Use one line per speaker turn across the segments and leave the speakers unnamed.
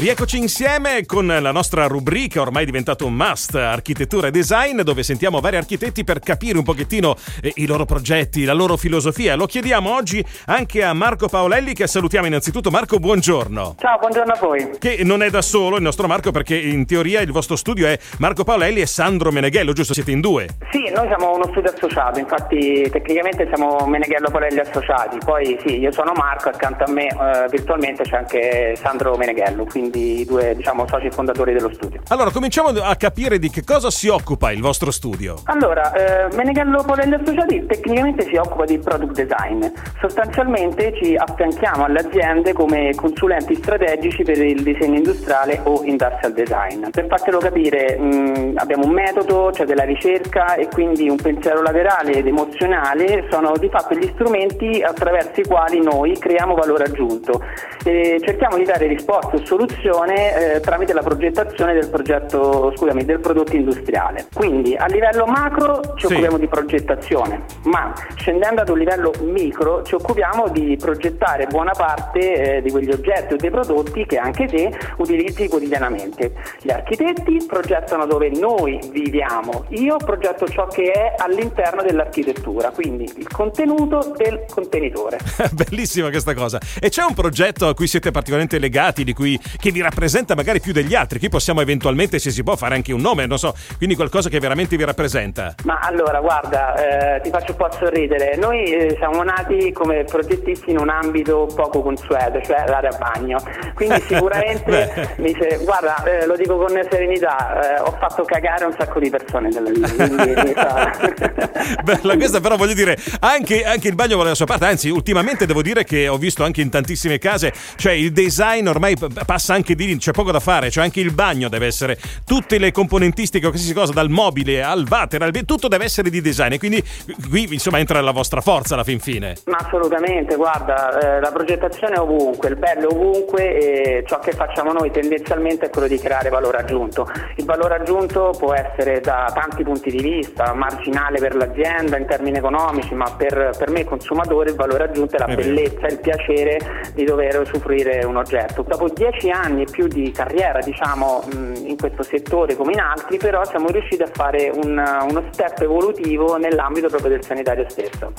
Rieccoci insieme con la nostra rubrica ormai diventato un must, architettura e design, dove sentiamo vari architetti per capire un pochettino eh, i loro progetti, la loro filosofia. Lo chiediamo oggi anche a Marco Paolelli che salutiamo innanzitutto. Marco, buongiorno.
Ciao, buongiorno a voi.
Che non è da solo il nostro Marco perché in teoria il vostro studio è Marco Paolelli e Sandro Meneghello, giusto? Siete in due?
Sì, noi siamo uno studio associato, infatti tecnicamente siamo Meneghello Paolelli associati, poi sì, io sono Marco, accanto a me eh, virtualmente c'è anche Sandro Meneghello, quindi quindi i due diciamo, soci fondatori dello studio.
Allora, cominciamo a capire di che cosa si occupa il vostro studio.
Allora, eh, Meneghello Polelli Associati tecnicamente si occupa di product design. Sostanzialmente ci affianchiamo alle aziende come consulenti strategici per il disegno industriale o industrial design. Per fartelo capire, mh, abbiamo un metodo, c'è della ricerca e quindi un pensiero laterale ed emozionale sono di fatto gli strumenti attraverso i quali noi creiamo valore aggiunto. E cerchiamo di dare risposte o soluzioni produzione eh, tramite la progettazione del progetto, scusami, del prodotto industriale. Quindi a livello macro ci sì. occupiamo di progettazione, ma scendendo ad un livello micro ci occupiamo di progettare buona parte eh, di quegli oggetti o dei prodotti che anche te utilizzi quotidianamente. Gli architetti progettano dove noi viviamo, io progetto ciò che è all'interno dell'architettura, quindi il contenuto del contenitore.
Bellissima questa cosa. E c'è un progetto a cui siete particolarmente legati, di cui che vi rappresenta magari più degli altri. Qui possiamo eventualmente, se si può, fare anche un nome, non so, quindi qualcosa che veramente vi rappresenta.
Ma allora, guarda, eh, ti faccio un po' sorridere. Noi eh, siamo nati come progettisti in un ambito poco consueto, cioè l'area bagno. Quindi sicuramente mi dice, guarda, eh, lo dico con serenità, eh, ho fatto cagare un sacco di persone nella vita. Quindi,
Bella questa, però voglio dire, anche, anche il bagno vuole la sua parte. Anzi, ultimamente devo dire che ho visto anche in tantissime case, cioè il design ormai passa passa anche di lì, c'è poco da fare, cioè anche il bagno deve essere, tutte le componentistiche, qualsiasi cosa, dal mobile al water, al, tutto deve essere di design e quindi qui insomma entra la vostra forza alla fin fine.
Ma assolutamente, guarda, eh, la progettazione è ovunque, il bello è ovunque e ciò che facciamo noi tendenzialmente è quello di creare valore aggiunto. Il valore aggiunto può essere da tanti punti di vista, marginale per l'azienda in termini economici, ma per, per me consumatore il valore aggiunto è la è bellezza, il piacere di dover usufruire un oggetto. Dopo dieci anni anni e più di carriera diciamo, in questo settore come in altri, però siamo riusciti a fare un, uno step evolutivo nell'ambito proprio del sanitario stesso.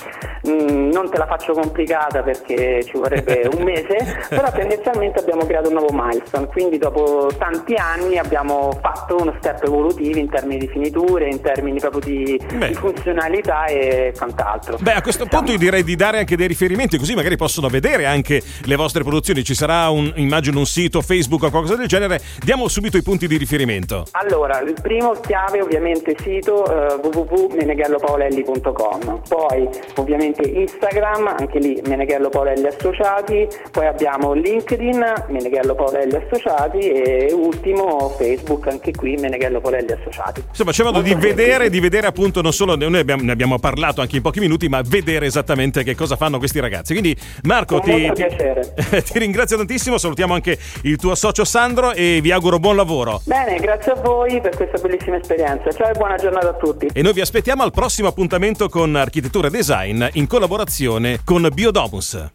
Non te la faccio complicata perché ci vorrebbe un mese, però tendenzialmente abbiamo creato un nuovo milestone, quindi dopo tanti anni abbiamo fatto uno step evolutivo in termini di finiture, in termini proprio di, di funzionalità e quant'altro.
Beh, a questo punto io direi di dare anche dei riferimenti, così magari possono vedere anche le vostre produzioni. Ci sarà un, immagino, un sito Facebook o qualcosa del genere, diamo subito i punti di riferimento.
Allora, il primo chiave ovviamente sito uh, www.meneghellopaolelli.com, poi ovviamente Instagram, anche lì Meneghello Paolelli Associati, poi abbiamo LinkedIn, Meneghello Paolelli Associati e ultimo Facebook, anche qui Meneghello Paolelli Associati.
Insomma, c'è modo di vedere, di vedere appunto non solo, noi abbiamo, ne abbiamo parlato anche in pochi minuti, ma vedere esattamente che cosa fanno questi ragazzi. Quindi Marco, ti, ti, ti ringrazio tantissimo, salutiamo anche il tuo socio Sandro e vi auguro buon lavoro.
Bene, grazie a voi per questa bellissima esperienza. Ciao e buona giornata a tutti.
E noi vi aspettiamo al prossimo appuntamento con Architettura e Design in collaborazione con Biodomus.